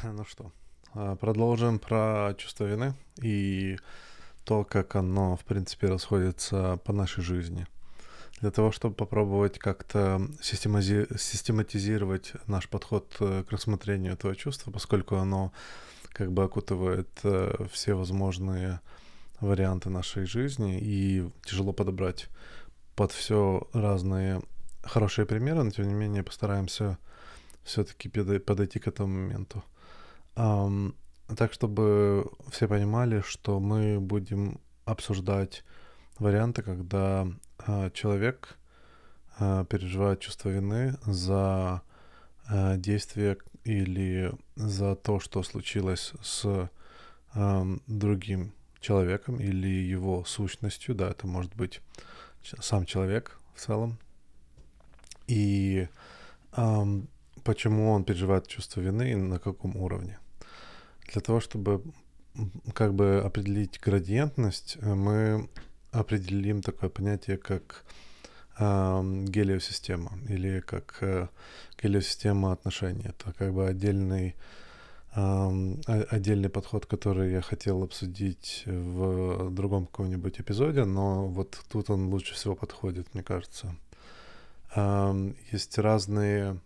Ну что, а, продолжим про чувство вины и то, как оно, в принципе, расходится по нашей жизни. Для того, чтобы попробовать как-то систематизировать наш подход э, к рассмотрению этого чувства, поскольку оно как бы окутывает э, все возможные варианты нашей жизни и тяжело подобрать под все разные хорошие примеры, но тем не менее постараемся все-таки подойти к этому моменту. Um, так, чтобы все понимали, что мы будем обсуждать варианты, когда uh, человек uh, переживает чувство вины за uh, действие или за то, что случилось с другим человеком или его сущностью, да, это может быть сам человек в целом. И um, почему он переживает чувство вины и на каком уровне. Для того, чтобы как бы определить градиентность, э, мы определим такое понятие, как э, гелиосистема или как э, гелиосистема отношений. Это как бы отдельный, э, отдельный подход, который я хотел обсудить в другом каком-нибудь эпизоде, но вот тут он лучше всего подходит, мне кажется. Э, есть разные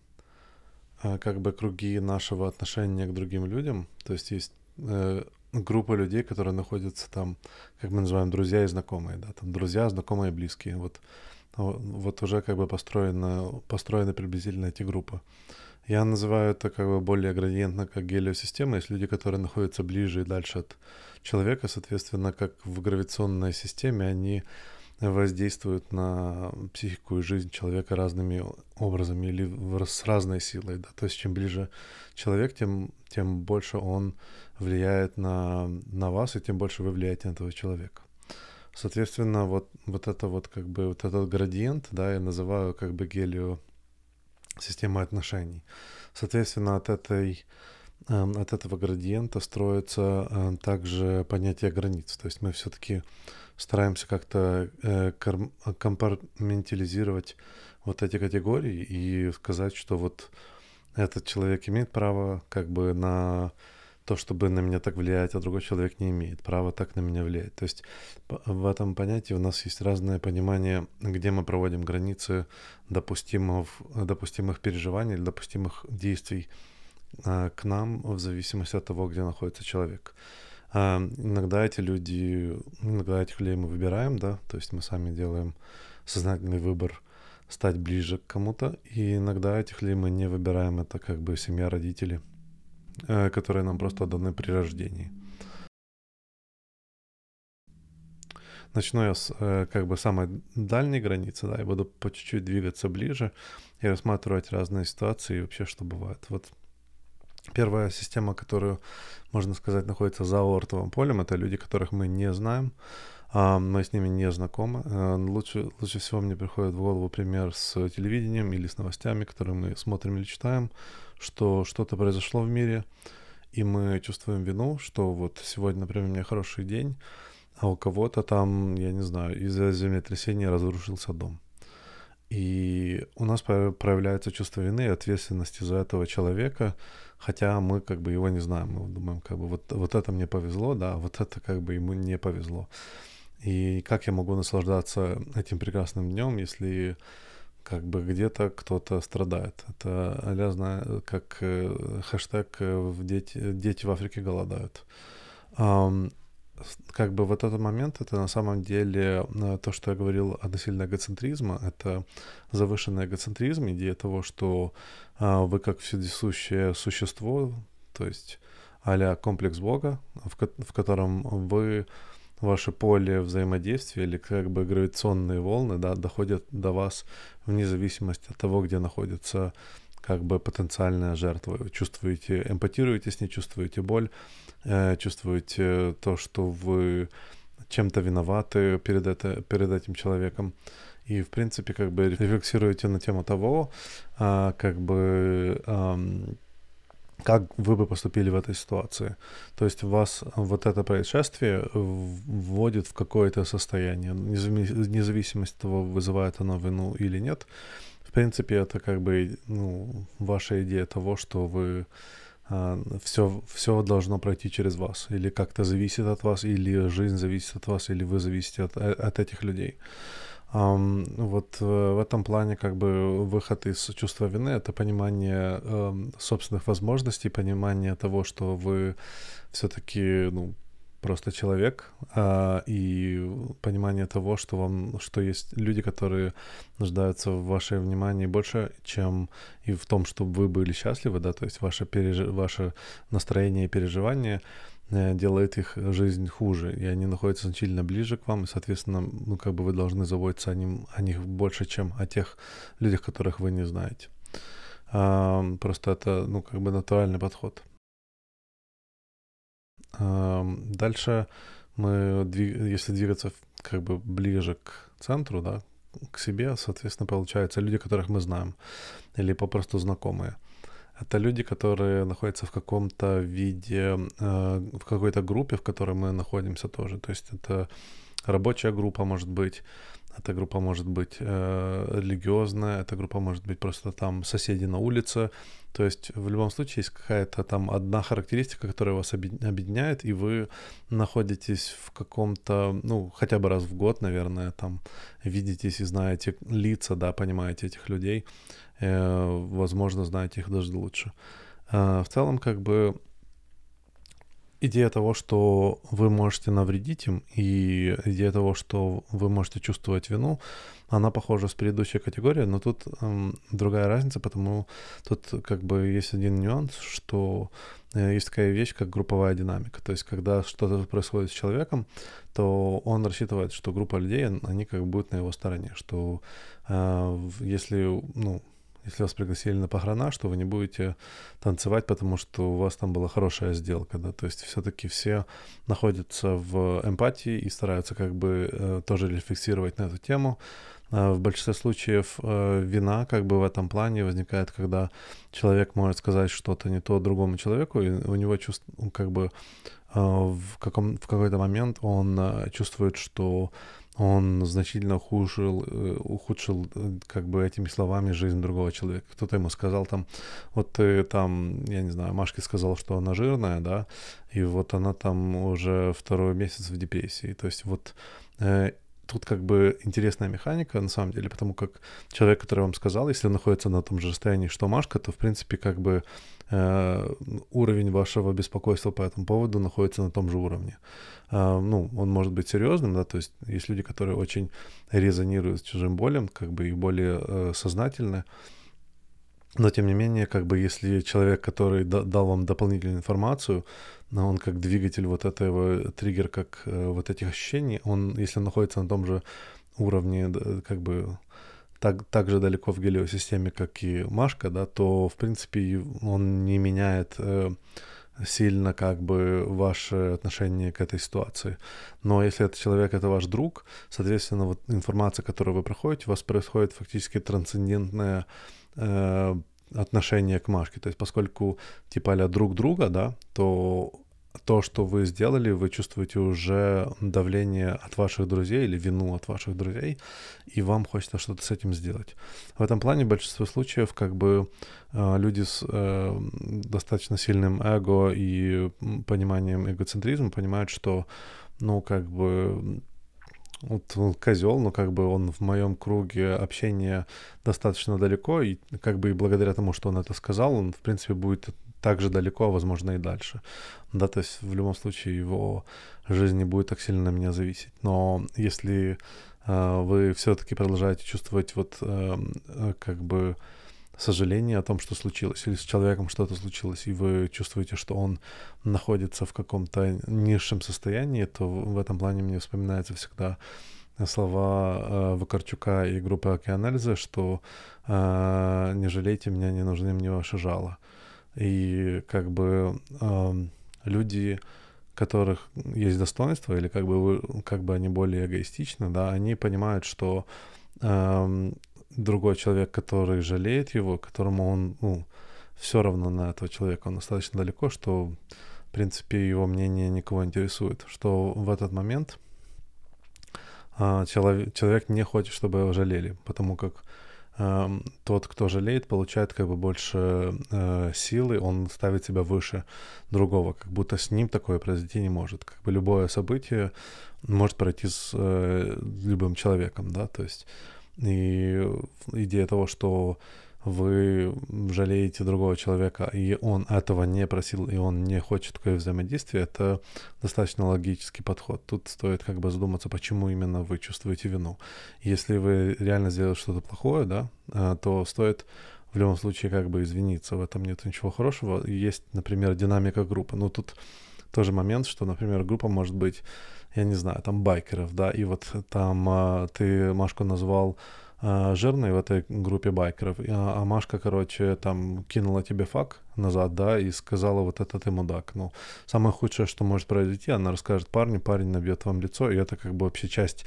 как бы круги нашего отношения к другим людям. То есть есть э, группа людей, которые находятся там, как мы называем, друзья и знакомые, да, там друзья, знакомые, близкие. Вот, вот уже как бы построены, построены приблизительно эти группы. Я называю это как бы более градиентно, как гелиосистема. Есть люди, которые находятся ближе и дальше от человека, соответственно, как в гравитационной системе, они воздействуют на психику и жизнь человека разными образами или с разной силой. Да? То есть чем ближе человек, тем, тем больше он влияет на, на вас, и тем больше вы влияете на этого человека. Соответственно, вот, вот это вот как бы вот этот градиент, да, я называю как бы гелио системой отношений. Соответственно, от этой эм, от этого градиента строится э, также понятие границ. То есть мы все-таки стараемся как-то э, компартментализировать вот эти категории и сказать, что вот этот человек имеет право как бы на то, чтобы на меня так влиять, а другой человек не имеет права так на меня влиять. То есть в этом понятии у нас есть разное понимание, где мы проводим границы допустимых, допустимых переживаний или допустимых действий э, к нам в зависимости от того, где находится человек. Иногда эти люди, иногда этих людей мы выбираем, да, то есть мы сами делаем сознательный выбор стать ближе к кому-то, и иногда этих людей мы не выбираем, это как бы семья, родители, э, которые нам просто даны при рождении. Начну я с э, как бы самой дальней границы, да, и буду по чуть-чуть двигаться ближе и рассматривать разные ситуации и вообще, что бывает. Вот Первая система, которую, можно сказать, находится за ортовым полем, это люди, которых мы не знаем, а, мы с ними не знакомы. Э, лучше, лучше всего мне приходит в голову пример с телевидением или с новостями, которые мы смотрим или читаем, что что-то произошло в мире, и мы чувствуем вину, что вот сегодня, например, у меня хороший день, а у кого-то там, я не знаю, из-за землетрясения разрушился дом. И у нас проявляется чувство вины и ответственности за этого человека, хотя мы как бы его не знаем. Мы думаем, как бы вот, вот это мне повезло, да, вот это как бы ему не повезло. И как я могу наслаждаться этим прекрасным днем, если как бы где-то кто-то страдает. Это, я знаю, как э, хэштег э, в дети, «Дети в Африке голодают» как бы вот этот момент, это на самом деле э, то, что я говорил относительно эгоцентризма, это завышенный эгоцентризм, идея того, что а, вы как вседесущее существо, то есть а комплекс Бога, в, ко- в котором вы ваше поле взаимодействия или как бы гравитационные волны да, доходят до вас вне зависимости от того, где находится как бы потенциальная жертва. Вы чувствуете, эмпатируете с ней, чувствуете боль, э, чувствуете то, что вы чем-то виноваты перед, это, перед этим человеком. И, в принципе, как бы рефлексируете на тему того, а, как бы как вы бы поступили в этой ситуации. То есть вас вот это происшествие вводит в какое-то состояние, вне зависимости от того, вызывает оно вину или нет, принципе, это как бы ну, ваша идея того, что вы все, все должно пройти через вас, или как-то зависит от вас, или жизнь зависит от вас, или вы зависите от, от этих людей. Um, вот э, в этом плане как бы выход из чувства вины — это понимание um, собственных возможностей, понимание того, что вы все-таки ну, просто человек, а, и понимание того, что вам, что есть люди, которые нуждаются в вашей внимании больше, чем и в том, чтобы вы были счастливы, да, то есть ваше, переж... ваше настроение и переживание э, делает их жизнь хуже, и они находятся значительно ближе к вам, и, соответственно, ну, как бы вы должны заботиться о, ним, о них больше, чем о тех людях, которых вы не знаете. А, просто это, ну, как бы натуральный подход. Дальше мы, если двигаться как бы ближе к центру, да, к себе, соответственно, получается люди, которых мы знаем, или попросту знакомые. Это люди, которые находятся в каком-то виде, э, в какой-то группе, в которой мы находимся тоже. То есть это рабочая группа, может быть, эта группа может быть э, религиозная, эта группа может быть просто там соседи на улице. То есть в любом случае есть какая-то там одна характеристика, которая вас объединяет, и вы находитесь в каком-то, ну, хотя бы раз в год, наверное, там видитесь и знаете лица, да, понимаете этих людей, э, возможно, знаете их даже лучше. Э, в целом, как бы идея того, что вы можете навредить им, и идея того, что вы можете чувствовать вину, она похожа с предыдущей категорией, но тут эм, другая разница, потому тут как бы есть один нюанс, что э, есть такая вещь, как групповая динамика. То есть, когда что-то происходит с человеком, то он рассчитывает, что группа людей, они как бы будут на его стороне, что э, если, ну, если вас пригласили на похорона, что вы не будете танцевать, потому что у вас там была хорошая сделка, да, то есть все-таки все находятся в эмпатии и стараются как бы э, тоже рефлексировать на эту тему. Э, в большинстве случаев э, вина как бы в этом плане возникает, когда человек может сказать что-то не то другому человеку, и у него чувство, как бы э, в, каком, в какой-то момент он э, чувствует, что он значительно ухудшил, э, ухудшил э, как бы этими словами жизнь другого человека. Кто-то ему сказал там, вот ты там, я не знаю, Машке сказал, что она жирная, да, и вот она там уже второй месяц в депрессии. То есть вот э, тут как бы интересная механика, на самом деле, потому как человек, который вам сказал, если он находится на том же расстоянии, что Машка, то, в принципе, как бы уровень вашего беспокойства по этому поводу находится на том же уровне. Э, ну, он может быть серьезным, да, то есть есть люди, которые очень резонируют с чужим болем, как бы и более э, сознательны, но тем не менее, как бы если человек, который дал вам дополнительную информацию, но он как двигатель вот этого, триггер как э, вот этих ощущений, он, если он находится на том же уровне, как бы так, так же далеко в гелиосистеме, как и Машка, да, то, в принципе, он не меняет э, сильно как бы ваше отношение к этой ситуации. Но если этот человек это ваш друг, соответственно, вот информация, которую вы проходите, у вас происходит фактически трансцендентная э, отношение к Машке. То есть поскольку типа а друг друга, да, то то, что вы сделали, вы чувствуете уже давление от ваших друзей или вину от ваших друзей, и вам хочется что-то с этим сделать. В этом плане в большинстве случаев как бы э, люди с э, достаточно сильным эго и пониманием эгоцентризма понимают, что ну как бы вот он козел, но как бы он в моем круге общения достаточно далеко, и как бы и благодаря тому, что он это сказал, он, в принципе, будет так же далеко, а возможно и дальше. Да, то есть в любом случае его жизнь не будет так сильно на меня зависеть. Но если э, вы все-таки продолжаете чувствовать вот э, как бы сожаление о том, что случилось, или с человеком что-то случилось, и вы чувствуете, что он находится в каком-то низшем состоянии, то в этом плане мне вспоминается всегда слова э, Вакарчука и группы Океанализа, что э, «не жалейте меня, не нужны мне ваши жало». И как бы э, люди, которых есть достоинство, или как бы, вы, как бы они более эгоистичны, да, они понимают, что э, другой человек, который жалеет его, которому он, ну, все равно на этого человека, он достаточно далеко, что, в принципе, его мнение никого интересует, что в этот момент а, человек, человек не хочет, чтобы его жалели, потому как э, тот, кто жалеет, получает как бы больше э, силы, он ставит себя выше другого, как будто с ним такое произойти не может. Как бы любое событие может пройти с э, любым человеком, да, то есть и идея того, что вы жалеете другого человека, и он этого не просил, и он не хочет такое взаимодействие, это достаточно логический подход. Тут стоит как бы задуматься, почему именно вы чувствуете вину. Если вы реально сделали что-то плохое, да, э, то стоит в любом случае как бы извиниться, в этом нет ничего хорошего. Есть, например, динамика группы. Ну, тут тоже момент, что, например, группа может быть, я не знаю, там байкеров, да, и вот там а, ты Машку назвал жирный в этой группе байкеров, а, а Машка, короче, там кинула тебе фак назад, да, и сказала, вот это ты мудак. Ну, самое худшее, что может произойти, она расскажет парню, парень набьет вам лицо, и это как бы вообще часть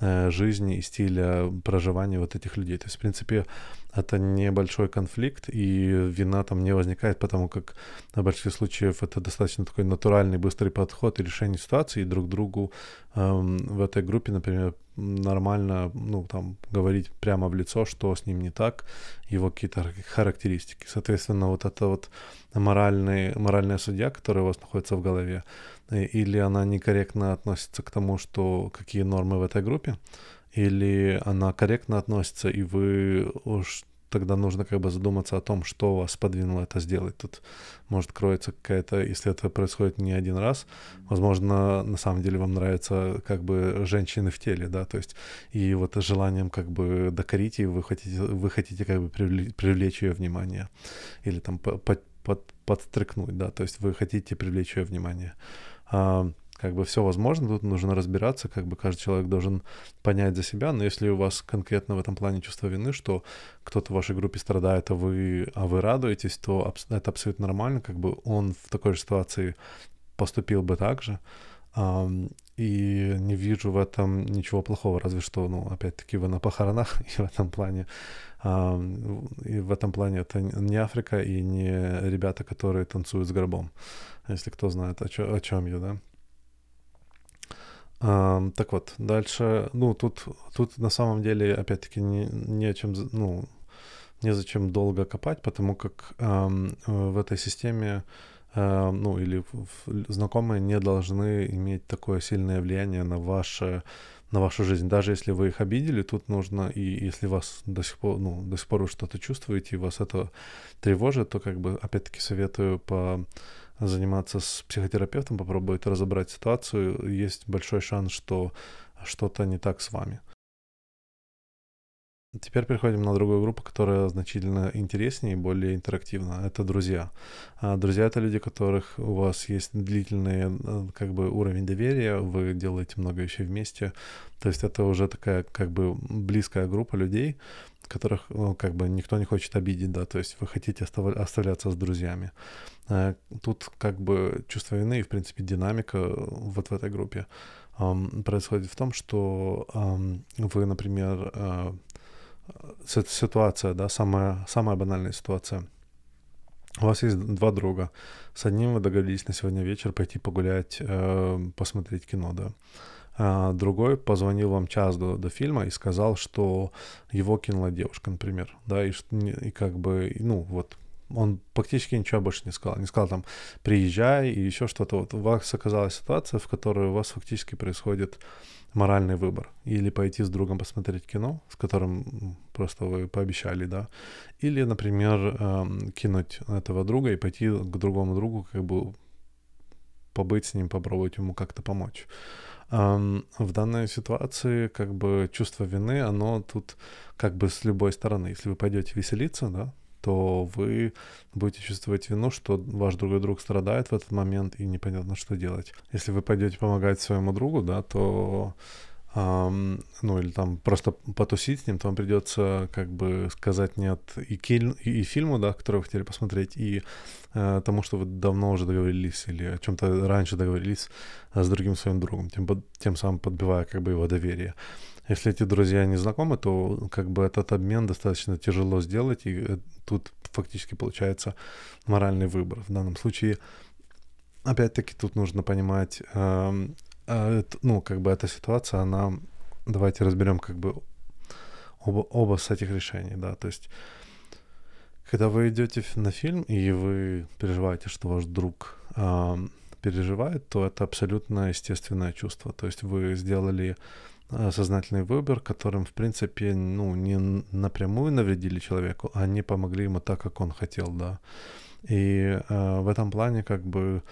э, жизни и стиля проживания вот этих людей. То есть, в принципе, это небольшой конфликт, и вина там не возникает, потому как на большинстве случаев это достаточно такой натуральный, быстрый подход и решение ситуации, и друг другу эм, в этой группе, например, нормально, ну, там, говорить прямо в лицо, что с ним не так, его какие-то характеристики. Соответственно, вот это вот моральный, моральная судья, которая у вас находится в голове, э, или она некорректно относится к тому, что какие нормы в этой группе, или она корректно относится, и вы уж тогда нужно как бы задуматься о том, что вас подвинуло это сделать. Тут может кроется какая-то, если это происходит не один раз, возможно, на самом деле вам нравятся как бы женщины в теле, да, то есть и вот желанием как бы докорить, и вы хотите, вы хотите как бы привлечь, ее внимание или там под, под, подстрекнуть, да, то есть вы хотите привлечь ее внимание. А, как бы все возможно, тут нужно разбираться, как бы каждый человек должен понять за себя, но если у вас конкретно в этом плане чувство вины, что кто-то в вашей группе страдает, а вы, а вы радуетесь, то это абсолютно нормально, как бы он в такой же ситуации поступил бы так же, и не вижу в этом ничего плохого, разве что, ну, опять-таки, вы на похоронах, и в этом плане, и в этом плане это не Африка и не ребята, которые танцуют с гробом, если кто знает, о, чё, о чем я, да. Так вот, дальше, ну, тут, тут на самом деле, опять-таки, не, не о чем, ну, незачем долго копать, потому как э, в этой системе, э, ну, или в, знакомые не должны иметь такое сильное влияние на ваше на вашу жизнь. Даже если вы их обидели, тут нужно, и если вас до сих пор, ну, до сих пор вы что-то чувствуете, и вас это тревожит, то как бы, опять-таки, советую по заниматься с психотерапевтом, попробовать разобрать ситуацию, есть большой шанс, что что-то не так с вами. Теперь переходим на другую группу, которая значительно интереснее и более интерактивна. Это друзья. А друзья — это люди, которых у вас есть длительный э, как бы, уровень доверия, вы делаете много вещей вместе. То есть это уже такая как бы близкая группа людей, которых ну, как бы никто не хочет обидеть, да, то есть вы хотите оставляться с друзьями. Э, тут как бы чувство вины и, в принципе, динамика вот в этой группе происходит в том, что вы, например, э, ситуация, да, самая, самая банальная ситуация. У вас есть два друга. С одним вы договорились на сегодня вечер пойти погулять, э, посмотреть кино, да. А другой позвонил вам час до, до фильма и сказал, что его кинула девушка, например, да, и, и как бы, ну, вот, он практически ничего больше не сказал. Не сказал там, приезжай и еще что-то. Вот у вас оказалась ситуация, в которой у вас фактически происходит моральный выбор. Или пойти с другом посмотреть кино, с которым просто вы пообещали, да. Или, например, эм, кинуть этого друга и пойти к другому другу, как бы побыть с ним, попробовать ему как-то помочь. Um, в данной ситуации как бы чувство вины, оно тут как бы с любой стороны. Если вы пойдете веселиться, да, то вы будете чувствовать вину, что ваш другой друг страдает в этот момент и непонятно, что делать. Если вы пойдете помогать своему другу, да, то Um, ну или там просто потусить с ним, то вам придется как бы сказать нет и, киль, и, и фильму, да, который вы хотели посмотреть, и uh, тому, что вы давно уже договорились или о чем-то раньше договорились uh, с другим своим другом, тем, тем самым подбивая как бы его доверие. Если эти друзья не знакомы, то как бы этот обмен достаточно тяжело сделать, и э, тут фактически получается моральный выбор. В данном случае, опять-таки, тут нужно понимать, э, э, ну, как бы эта ситуация, она, давайте разберем как бы оба, оба с этих решений, да, то есть когда вы идете на фильм и вы переживаете, что ваш друг э, переживает, то это абсолютно естественное чувство. То есть вы сделали сознательный выбор, которым, в принципе, ну, не напрямую навредили человеку, а не помогли ему так, как он хотел, да. И э, в этом плане как бы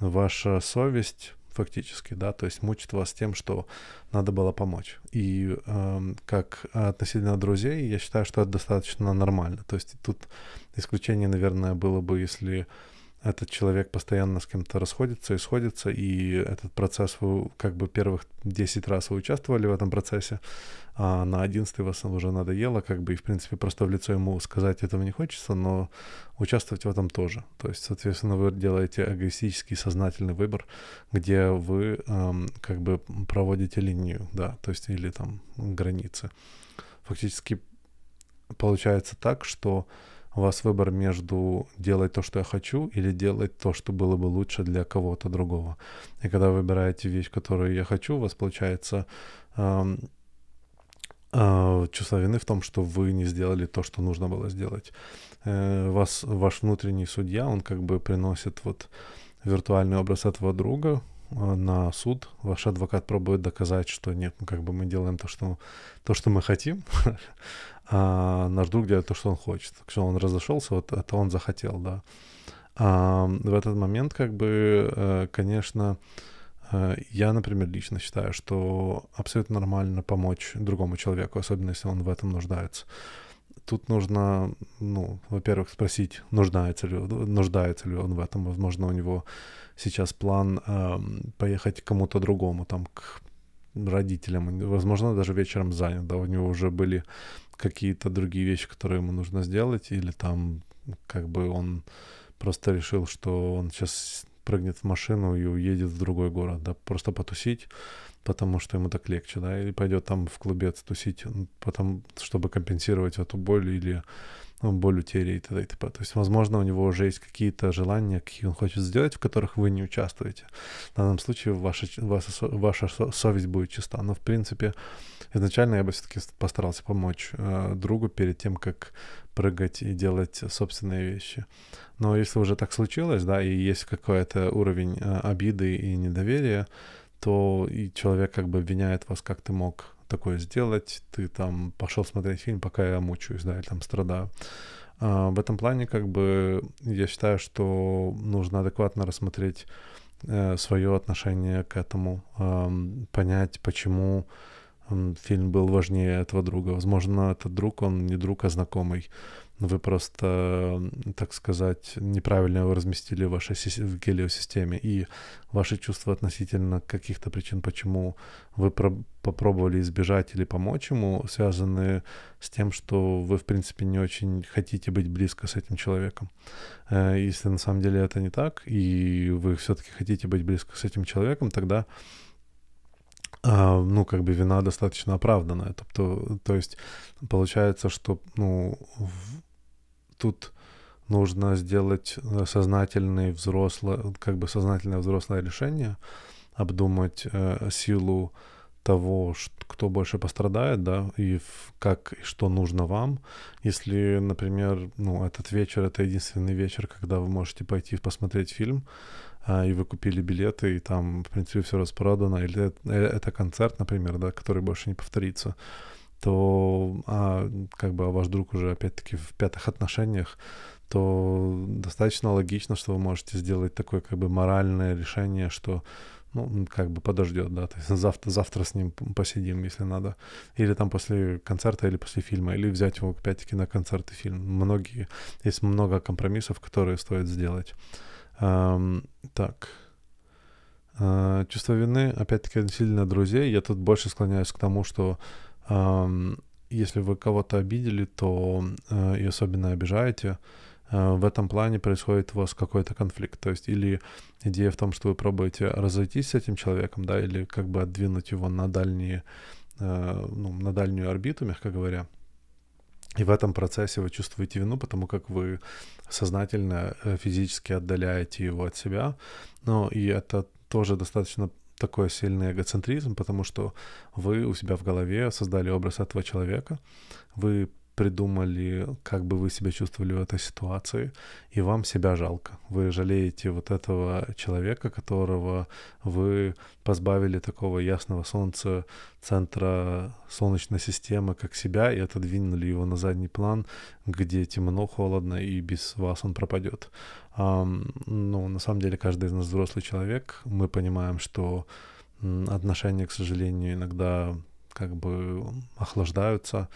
ваша совесть фактически, да, то есть мучит вас тем, что надо было помочь. И э, как относительно друзей, я считаю, что это достаточно нормально. То есть тут исключение, наверное, было бы, если этот человек постоянно с кем-то расходится и сходится, и этот процесс, вы как бы первых 10 раз вы участвовали в этом процессе, а на 11 вас уже надоело, как бы, и, в принципе, просто в лицо ему сказать этого не хочется, но участвовать в этом тоже. То есть, соответственно, вы делаете эгоистический сознательный выбор, где вы эм, как бы проводите линию, да, то есть, или там границы. Фактически получается так, что у вас выбор между делать то, что я хочу, или делать то, что было бы лучше для кого-то другого. И когда вы выбираете вещь, которую я хочу, у вас получается э, э, чувство вины в том, что вы не сделали то, что нужно было сделать. Э, вас, ваш внутренний судья, он как бы приносит вот виртуальный образ этого друга, э, на суд, ваш адвокат пробует доказать, что нет, ну как бы мы делаем то, что, то, что мы хотим, а наш друг делает то, что он хочет. Что он разошелся, вот это он захотел, да. А в этот момент, как бы, э, конечно, э, я, например, лично считаю, что абсолютно нормально помочь другому человеку, особенно если он в этом нуждается. Тут нужно, ну, во-первых, спросить, нуждается ли, нуждается ли он в этом. Возможно, у него сейчас план э, поехать к кому-то другому, там, к родителям, возможно, даже вечером занят, да, у него уже были какие-то другие вещи, которые ему нужно сделать, или там как бы он просто решил, что он сейчас прыгнет в машину и уедет в другой город, да, просто потусить, потому что ему так легче, да, или пойдет там в клубец тусить, потом, чтобы компенсировать эту боль или ну, боль утери и т.д. и т.п. То есть, возможно, у него уже есть какие-то желания, какие он хочет сделать, в которых вы не участвуете. В данном случае ваша, ваша, ваша совесть будет чиста. Но, в принципе, изначально я бы все-таки постарался помочь э, другу перед тем, как прыгать и делать собственные вещи. Но если уже так случилось, да, и есть какой-то уровень э, обиды и недоверия, то и человек как бы обвиняет вас, как ты мог такое сделать, ты там пошел смотреть фильм, пока я мучаюсь, да, или там страдаю. А, в этом плане, как бы, я считаю, что нужно адекватно рассмотреть э, свое отношение к этому, э, понять, почему фильм был важнее этого друга. Возможно, этот друг, он не друг, а знакомый вы просто, так сказать, неправильно его разместили в вашей в гелиосистеме, и ваши чувства относительно каких-то причин, почему вы попробовали избежать или помочь ему, связаны с тем, что вы, в принципе, не очень хотите быть близко с этим человеком. Э, если на самом деле это не так, и вы все-таки хотите быть близко с этим человеком, тогда а, ну, как бы вина достаточно оправданная. То, то есть получается, что, ну, тут нужно сделать э, сознательный взрослое, как бы сознательное взрослое решение, обдумать э, силу того, кто больше пострадает, да, и как и что нужно вам. Если, например, ну, этот вечер это единственный вечер, когда вы можете пойти посмотреть фильм, а, и вы купили билеты, и там, в принципе, все распродано, или это, э, это концерт, например, да, который больше не повторится, то а, как бы а ваш друг уже опять-таки в пятых отношениях, то достаточно логично, что вы можете сделать такое как бы моральное решение, что ну, как бы подождет, да, то есть завтра, завтра с ним посидим, если надо, или там после концерта, или после фильма, или взять его опять-таки на концерт и фильм. Многие, есть много компромиссов, которые стоит сделать. Эм, так, э, чувство вины, опять-таки, сильно друзей. Я тут больше склоняюсь к тому, что если вы кого-то обидели, то э, и особенно обижаете, э, в этом плане происходит у вас какой-то конфликт. То есть или идея в том, что вы пробуете разойтись с этим человеком, да, или как бы отдвинуть его на дальние, э, ну, на дальнюю орбиту, мягко говоря. И в этом процессе вы чувствуете вину, потому как вы сознательно физически отдаляете его от себя. Ну, и это тоже достаточно такой сильный эгоцентризм, потому что вы у себя в голове создали образ этого человека, вы придумали, как бы вы себя чувствовали в этой ситуации, и вам себя жалко. Вы жалеете вот этого человека, которого вы позбавили такого ясного солнца центра Солнечной системы, как себя, и отодвинули его на задний план, где темно, холодно, и без вас он пропадет. Um, ну, на самом деле, каждый из нас взрослый человек. Мы понимаем, что отношения, к сожалению, иногда как бы охлаждаются,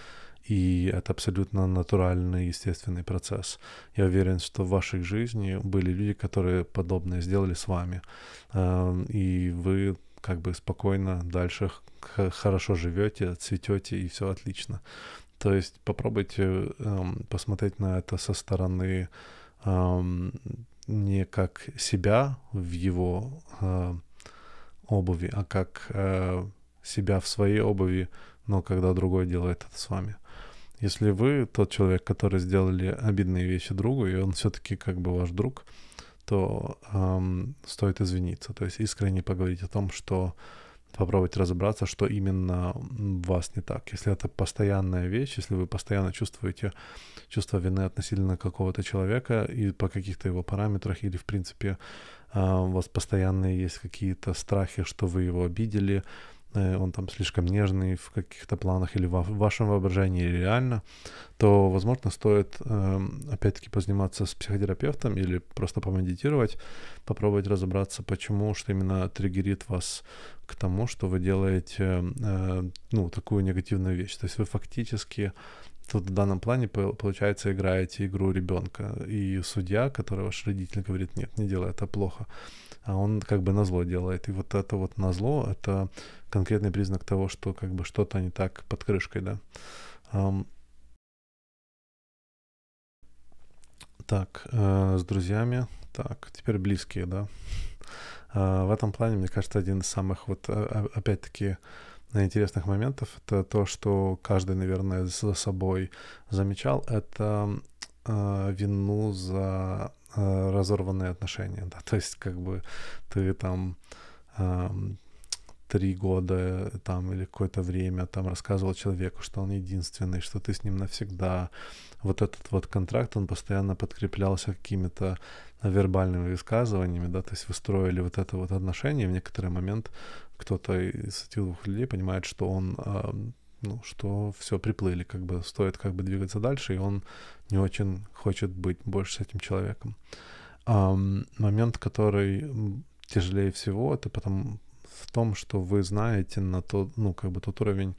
и это абсолютно натуральный, естественный процесс. Я уверен, что в вашей жизни были люди, которые подобное сделали с вами. Эм, и вы как бы спокойно дальше хорошо живете, цветете, и все отлично. То есть попробуйте эм, посмотреть на это со стороны эм, не как себя в его э, обуви, а как э, себя в своей обуви, но когда другой делает это с вами. Если вы тот человек, который сделали обидные вещи другу, и он все-таки как бы ваш друг, то эм, стоит извиниться. То есть искренне поговорить о том, что попробовать разобраться, что именно в вас не так. Если это постоянная вещь, если вы постоянно чувствуете чувство вины относительно какого-то человека и по каких-то его параметрах, или в принципе э, у вас постоянно есть какие-то страхи, что вы его обидели, он там слишком нежный в каких-то планах или в вашем воображении, или реально, то, возможно, стоит эм, опять-таки позаниматься с психотерапевтом или просто помедитировать, попробовать разобраться, почему, что именно триггерит вас к тому, что вы делаете, э, ну, такую негативную вещь. То есть вы фактически тут в данном плане, получается, играете игру ребенка. И судья, который ваш родитель говорит, нет, не делай это плохо, а он как бы на зло делает. И вот это вот на зло, это конкретный признак того, что как бы что-то не так под крышкой, да. Um, так, э, с друзьями. Так, теперь близкие, да. Э, в этом плане, мне кажется, один из самых вот, э, опять-таки, интересных моментов, это то, что каждый, наверное, за собой замечал, это э, вину за э, разорванные отношения, да, то есть как бы ты там э, три года там или какое-то время там рассказывал человеку, что он единственный, что ты с ним навсегда. Вот этот вот контракт, он постоянно подкреплялся какими-то вербальными высказываниями, да, то есть вы строили вот это вот отношение, в некоторый момент кто-то из этих двух людей понимает, что он, э, ну, что все приплыли, как бы стоит как бы двигаться дальше, и он не очень хочет быть больше с этим человеком. Um, момент, который тяжелее всего, это потом в том, что вы знаете на тот, ну, как бы тот уровень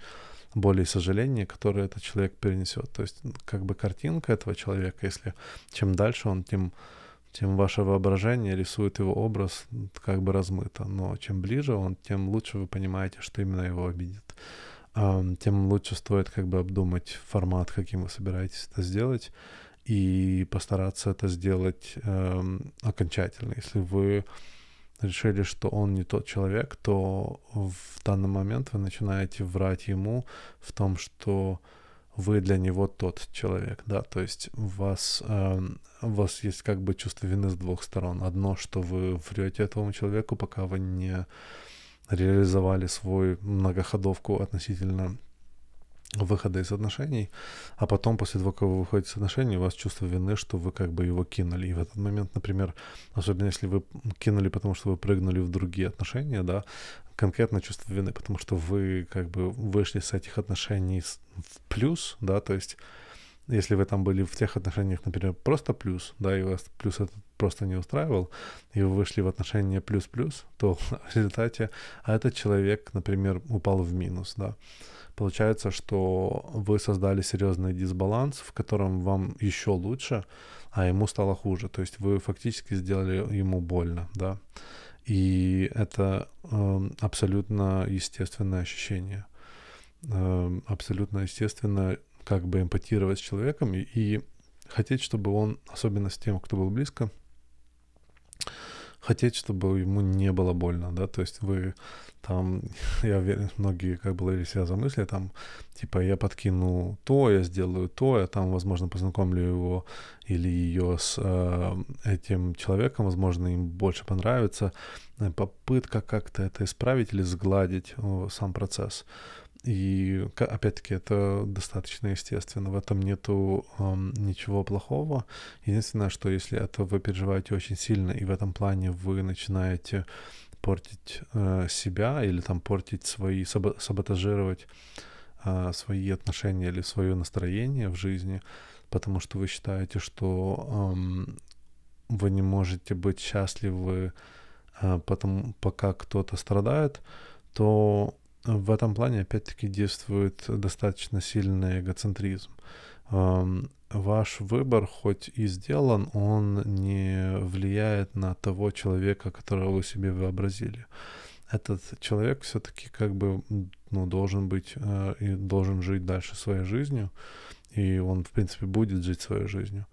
боли и сожаления, который этот человек перенесет. То есть, как бы картинка этого человека, если чем дальше он, тем тем ваше воображение рисует его образ как бы размыто. Но чем ближе он, тем лучше вы понимаете, что именно его обидит. Тем лучше стоит как бы обдумать формат, каким вы собираетесь это сделать, и постараться это сделать эм, окончательно. Если вы решили, что он не тот человек, то в данный момент вы начинаете врать ему в том, что вы для него тот человек, да, то есть у вас, э, у вас есть как бы чувство вины с двух сторон. Одно, что вы врете этому человеку, пока вы не реализовали свою многоходовку относительно выхода из отношений, а потом, после того, как вы выходите из отношений, у вас чувство вины, что вы как бы его кинули. И в этот момент, например, особенно если вы кинули, потому что вы прыгнули в другие отношения, да, конкретно чувство вины, потому что вы как бы вышли с этих отношений в плюс, да, то есть если вы там были в тех отношениях, например, просто плюс, да, и вас плюс этот просто не устраивал, и вы вышли в отношения плюс-плюс, то в результате, а этот человек, например, упал в минус, да, получается, что вы создали серьезный дисбаланс, в котором вам еще лучше, а ему стало хуже. То есть вы фактически сделали ему больно, да. И это э, абсолютно естественное ощущение. Э, абсолютно естественно как бы эмпатировать с человеком и, и хотеть, чтобы он, особенно с тем, кто был близко, хотеть, чтобы ему не было больно, да, то есть вы там, я уверен, многие как бы ловили себя за мысли, там, типа, я подкину то, я сделаю то, я там, возможно, познакомлю его или ее с э, этим человеком, возможно, им больше понравится, попытка как-то это исправить или сгладить э, сам процесс. И опять-таки это достаточно естественно, в этом нету эм, ничего плохого. Единственное, что если это вы переживаете очень сильно, и в этом плане вы начинаете портить э, себя или там портить свои, сабо- саботажировать э, свои отношения или свое настроение в жизни, потому что вы считаете, что эм, вы не можете быть счастливы, э, потому, пока кто-то страдает, то в этом плане опять-таки действует достаточно сильный эгоцентризм. Ваш выбор, хоть и сделан, он не влияет на того человека, которого вы себе вообразили. Этот человек все-таки как бы ну, должен быть э, и должен жить дальше своей жизнью, и он, в принципе, будет жить своей жизнью.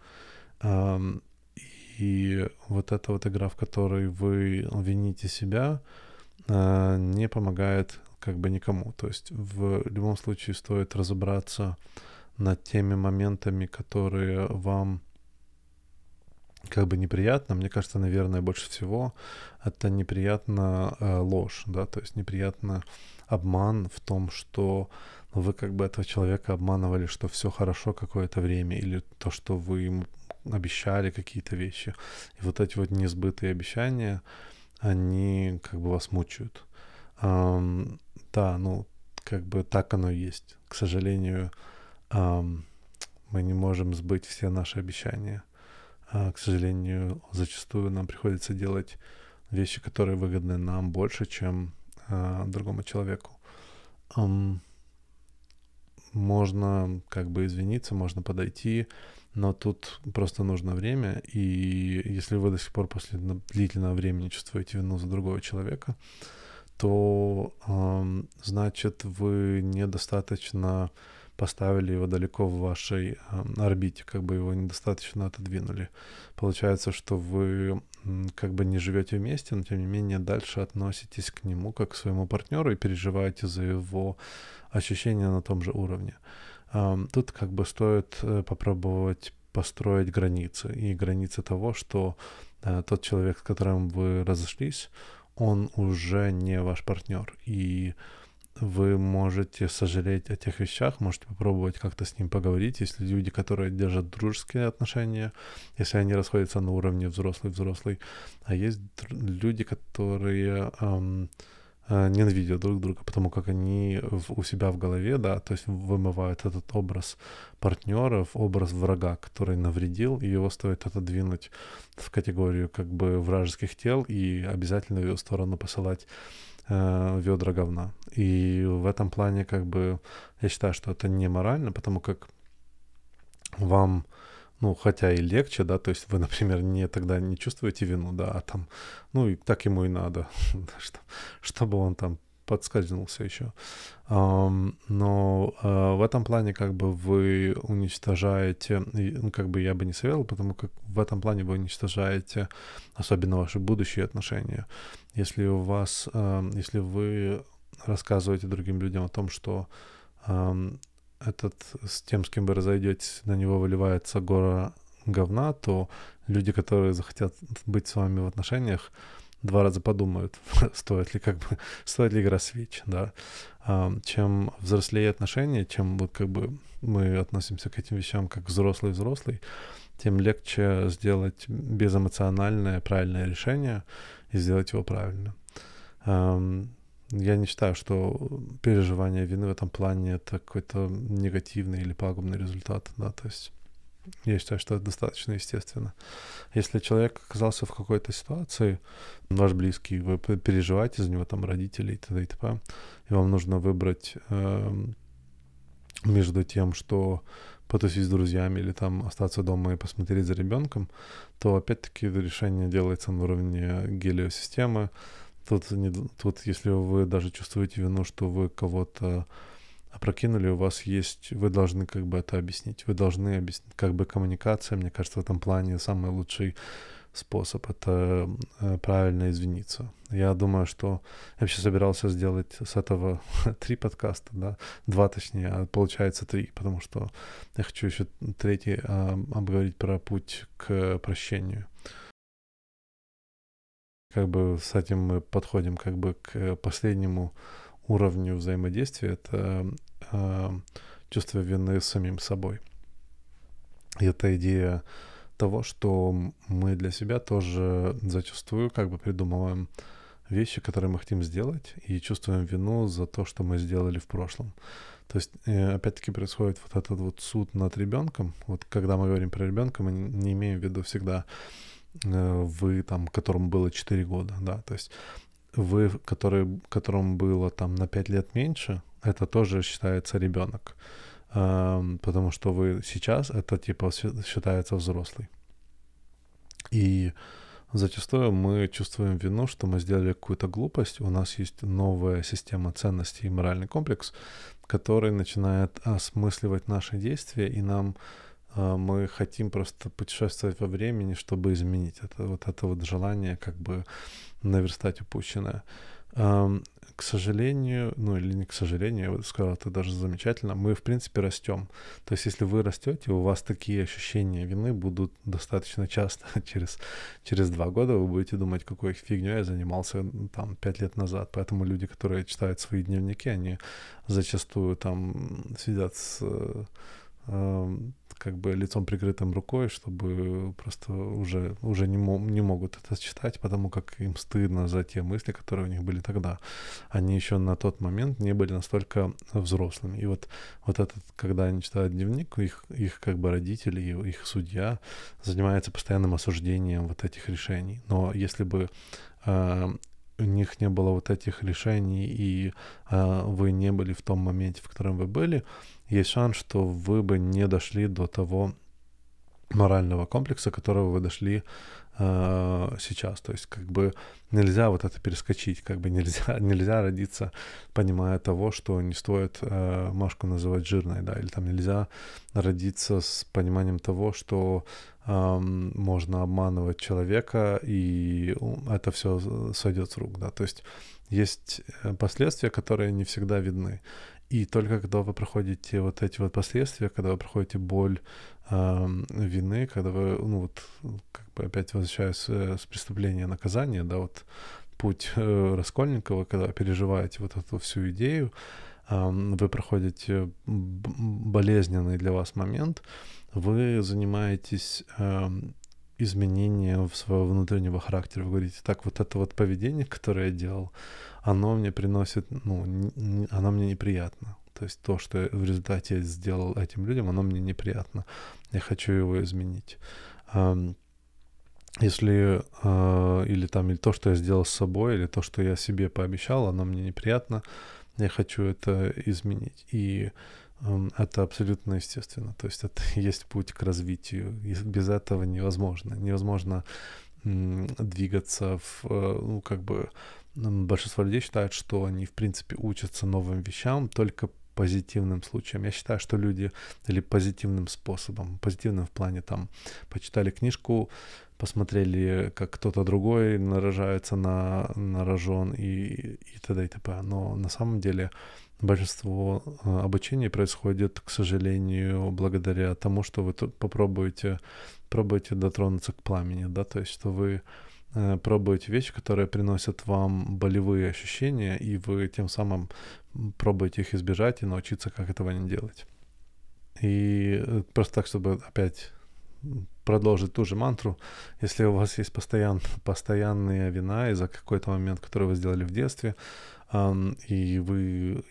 И вот эта вот игра, в которой вы вините себя, э, не помогает как бы никому. То есть в любом случае стоит разобраться над теми моментами, которые вам как бы неприятно. Мне кажется, наверное, больше всего это неприятно э, ложь, да, то есть неприятно обман в том, что вы как бы этого человека обманывали, что все хорошо какое-то время, или то, что вы ему обещали какие-то вещи. И вот эти вот несбытые обещания, они как бы вас мучают. Да, ну, как бы так оно и есть. К сожалению, um, мы не можем сбыть все наши обещания. Uh, к сожалению, зачастую нам приходится делать вещи, которые выгодны нам больше, чем uh, другому человеку. Um, можно как бы извиниться, можно подойти, но тут просто нужно время, и если вы до сих пор после длительного времени чувствуете вину за другого человека, то значит вы недостаточно поставили его далеко в вашей орбите, как бы его недостаточно отодвинули. Получается, что вы как бы не живете вместе, но тем не менее дальше относитесь к нему как к своему партнеру и переживаете за его ощущения на том же уровне. Тут как бы стоит э, попробовать построить границы и границы того, что э, тот человек, с которым вы разошлись, он уже не ваш партнер. И вы можете сожалеть о тех вещах, можете попробовать как-то с ним поговорить. Если люди, которые держат дружеские отношения, если они расходятся на уровне взрослый-взрослый, а есть люди, которые эм, ненавидят друг друга, потому как они в, у себя в голове, да, то есть вымывают этот образ партнеров, образ врага, который навредил, и его стоит отодвинуть в категорию как бы вражеских тел и обязательно в ее сторону посылать э, ведра говна. И в этом плане как бы я считаю, что это не морально, потому как вам ну, хотя и легче, да, то есть вы, например, не тогда не чувствуете вину, да, а там, ну, и так ему и надо, что, чтобы он там подскользнулся еще. Но uh, в этом плане как бы вы уничтожаете, ну, как бы я бы не советовал, потому как в этом плане вы уничтожаете особенно ваши будущие отношения. Если у вас, если вы рассказываете другим людям о том, что этот с тем, с кем вы разойдетесь, на него выливается гора говна, то люди, которые захотят быть с вами в отношениях, два раза подумают, стоит ли как бы, стоит ли игра свеч, да. А, чем взрослее отношения, чем вот как бы мы относимся к этим вещам как взрослый-взрослый, тем легче сделать безэмоциональное правильное решение и сделать его правильно. Я не считаю, что переживание вины в этом плане это какой-то негативный или пагубный результат, да, то есть я считаю, что это достаточно естественно. Если человек оказался в какой-то ситуации, ваш близкий, вы переживаете за него, там, родители и т.д. и т.п., и вам нужно выбрать э, между тем, что потусить с друзьями или там остаться дома и посмотреть за ребенком, то опять-таки решение делается на уровне гелиосистемы, Тут, не, тут, если вы даже чувствуете вину, что вы кого-то опрокинули, у вас есть, вы должны как бы это объяснить. Вы должны объяснить, как бы коммуникация, мне кажется, в этом плане самый лучший способ — это э, правильно извиниться. Я думаю, что я вообще собирался сделать с этого три подкаста, да, два точнее, а получается три, потому что я хочу еще третий а, обговорить про путь к прощению. Как бы с этим мы подходим как бы к последнему уровню взаимодействия, это э, чувство вины самим собой. И это идея того, что мы для себя тоже зачастую как бы придумываем вещи, которые мы хотим сделать, и чувствуем вину за то, что мы сделали в прошлом. То есть, э, опять-таки, происходит вот этот вот суд над ребенком. Вот когда мы говорим про ребенка, мы не имеем в виду всегда э, вы, там, которому было 4 года, да, то есть вы, который, которому было там на 5 лет меньше, это тоже считается ребенок потому что вы сейчас это типа считается взрослый. И зачастую мы чувствуем вину, что мы сделали какую-то глупость, у нас есть новая система ценностей и моральный комплекс, который начинает осмысливать наши действия, и нам мы хотим просто путешествовать во времени, чтобы изменить это вот это вот желание как бы наверстать упущенное к сожалению, ну или не к сожалению, я бы сказал, это даже замечательно, мы в принципе растем. То есть если вы растете, у вас такие ощущения вины будут достаточно часто. через, через два года вы будете думать, какой фигней я занимался там пять лет назад. Поэтому люди, которые читают свои дневники, они зачастую там сидят с как бы лицом прикрытым рукой, чтобы просто уже, уже не, мо- не могут это читать, потому как им стыдно за те мысли, которые у них были тогда. Они еще на тот момент не были настолько взрослыми. И вот, вот этот, когда они читают дневник, их, их как бы родители, их судья занимается постоянным осуждением вот этих решений. Но если бы э, у них не было вот этих решений, и э, вы не были в том моменте, в котором вы были, есть шанс, что вы бы не дошли до того морального комплекса, которого вы дошли сейчас. То есть как бы нельзя вот это перескочить, как бы нельзя, нельзя родиться, понимая того, что не стоит э, Машку называть жирной, да, или там нельзя родиться с пониманием того, что э, можно обманывать человека, и это все сойдет с рук, да. То есть есть э, последствия, которые не всегда видны. И только когда вы проходите вот эти вот последствия, когда вы проходите боль э, вины, когда вы, ну вот, как бы опять возвращаюсь э, с преступления наказания, да, вот путь э, Раскольникова, когда переживаете вот эту всю идею, э, вы проходите болезненный для вас момент, вы занимаетесь э, изменением своего внутреннего характера. Вы говорите, так, вот это вот поведение, которое я делал, оно мне приносит, ну, не, оно мне неприятно. То есть то, что в результате я сделал этим людям, оно мне неприятно. Я хочу его изменить. Если э, или там или то, что я сделал с собой, или то, что я себе пообещал, оно мне неприятно, я хочу это изменить. И это абсолютно естественно. То есть это есть путь к развитию. И без этого невозможно. Невозможно двигаться в, э, ну, как бы большинство людей считают, что они, в принципе, учатся новым вещам только позитивным случаем. Я считаю, что люди или позитивным способом, позитивным в плане там почитали книжку, посмотрели, как кто-то другой нарожается на, на рожон и, и т.д. и т.п. Но на самом деле большинство э, обучения происходит, к сожалению, благодаря тому, что вы тут попробуете, пробуете дотронуться к пламени, да, то есть что вы пробуете вещи, которые приносят вам болевые ощущения, и вы тем самым пробуете их избежать и научиться, как этого не делать. И э, просто так, чтобы опять продолжить ту же мантру, если у вас есть постоян, постоянная вина из-за какой-то момент, который вы сделали в детстве, и вы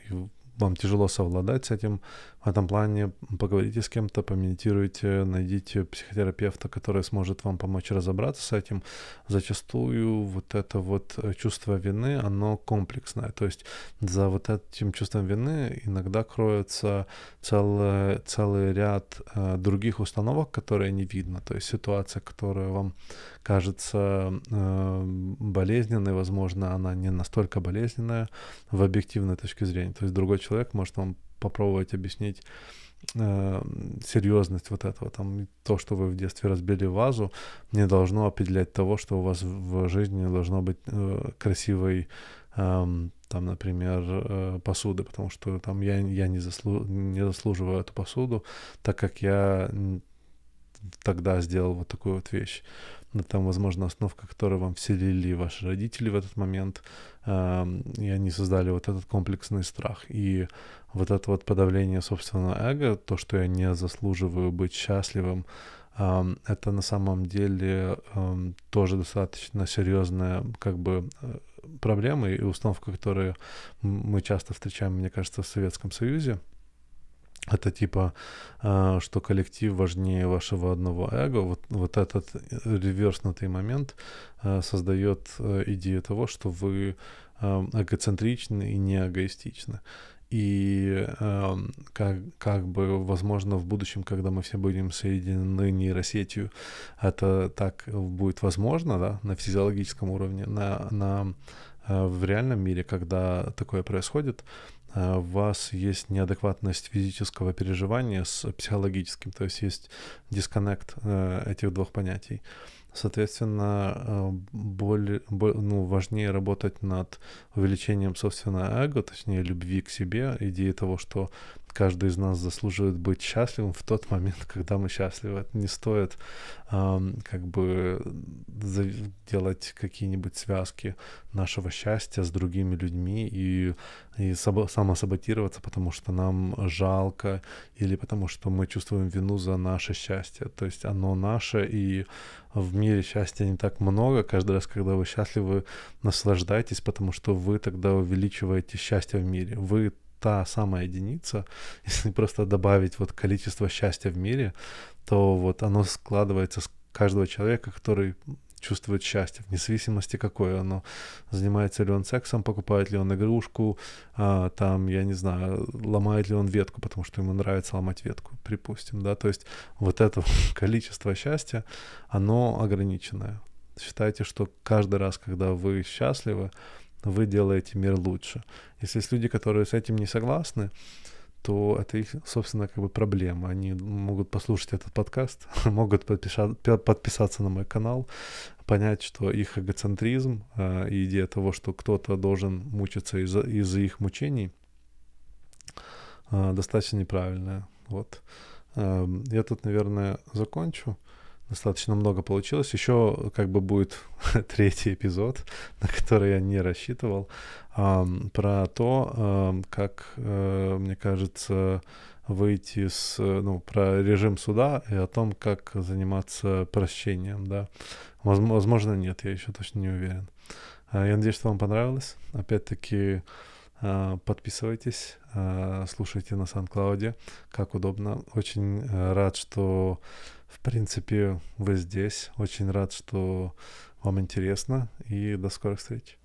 вам тяжело совладать с этим, в этом плане поговорите с кем-то, помедитируйте, найдите психотерапевта, который сможет вам помочь разобраться с этим. Зачастую вот это вот чувство вины, оно комплексное. То есть за вот этим чувством вины иногда кроется целый, целый ряд э, других установок, которые не видно. То есть ситуация, которая вам кажется э, болезненной, возможно, она не настолько болезненная в объективной точке зрения. То есть другой человек может вам попробовать объяснить э, серьезность вот этого, там, то, что вы в детстве разбили вазу, не должно определять того, что у вас в жизни должно быть э, красивой, э, там, например, э, посуды, потому что там я, я не, заслу, не заслуживаю эту посуду, так как я тогда сделал вот такую вот вещь. Ну, там, возможно, основка, которую вам вселили ваши родители в этот момент, э, и они создали вот этот комплексный страх. И вот это вот подавление собственного эго, то, что я не заслуживаю быть счастливым, э, это на самом деле э, тоже достаточно серьезная как бы э, проблема и установка, которую мы часто встречаем, мне кажется, в Советском Союзе это типа, а, что коллектив важнее вашего одного эго. Вот, вот этот реверснутый момент а, создает э, идею того, что вы эгоцентричны и не эгоистичны. И как, как бы, возможно, в будущем, когда мы все будем соединены нейросетью, это так будет возможно, да, на физиологическом уровне, на, на в реальном мире, когда такое происходит, э, вас есть неадекватность физического переживания с психологическим, то есть есть дисконнект э, этих двух понятий. Соответственно, э, более, ну, важнее работать над увеличением собственного эго, точнее, любви к себе, идеи того, что каждый из нас заслуживает быть счастливым в тот момент, когда мы счастливы. Это не стоит эм, как бы делать какие-нибудь связки нашего счастья с другими людьми и, и самосаботироваться, потому что нам жалко или потому что мы чувствуем вину за наше счастье. То есть оно наше, и в мире счастья не так много. Каждый раз, когда вы счастливы, наслаждайтесь, потому что вы тогда увеличиваете счастье в мире. Вы та самая единица, если просто добавить вот количество счастья в мире, то вот оно складывается с каждого человека, который чувствует счастье, вне зависимости какое оно. Занимается ли он сексом, покупает ли он игрушку, а, там, я не знаю, ломает ли он ветку, потому что ему нравится ломать ветку, припустим, да, то есть вот это количество счастья, оно ограниченное. Считайте, что каждый раз, когда вы счастливы, вы делаете мир лучше. Если есть люди, которые с этим не согласны, то это их, собственно, как бы проблема. Они могут послушать этот подкаст, могут подписаться на мой канал, понять, что их эгоцентризм э, и идея того, что кто-то должен мучиться из-за из их мучений, э, достаточно неправильная. Вот. Э, я тут, наверное, закончу достаточно много получилось. Еще как бы будет третий эпизод, на который я не рассчитывал, про то, как, э, мне кажется, выйти с, ну, про режим суда и о том, как заниматься прощением, да. Возможно, нет, я еще точно не уверен. Э, я надеюсь, что вам понравилось. Опять-таки, э, подписывайтесь, э, слушайте на SoundCloud, как удобно. Очень рад, что в принципе, вы здесь. Очень рад, что вам интересно. И до скорых встреч.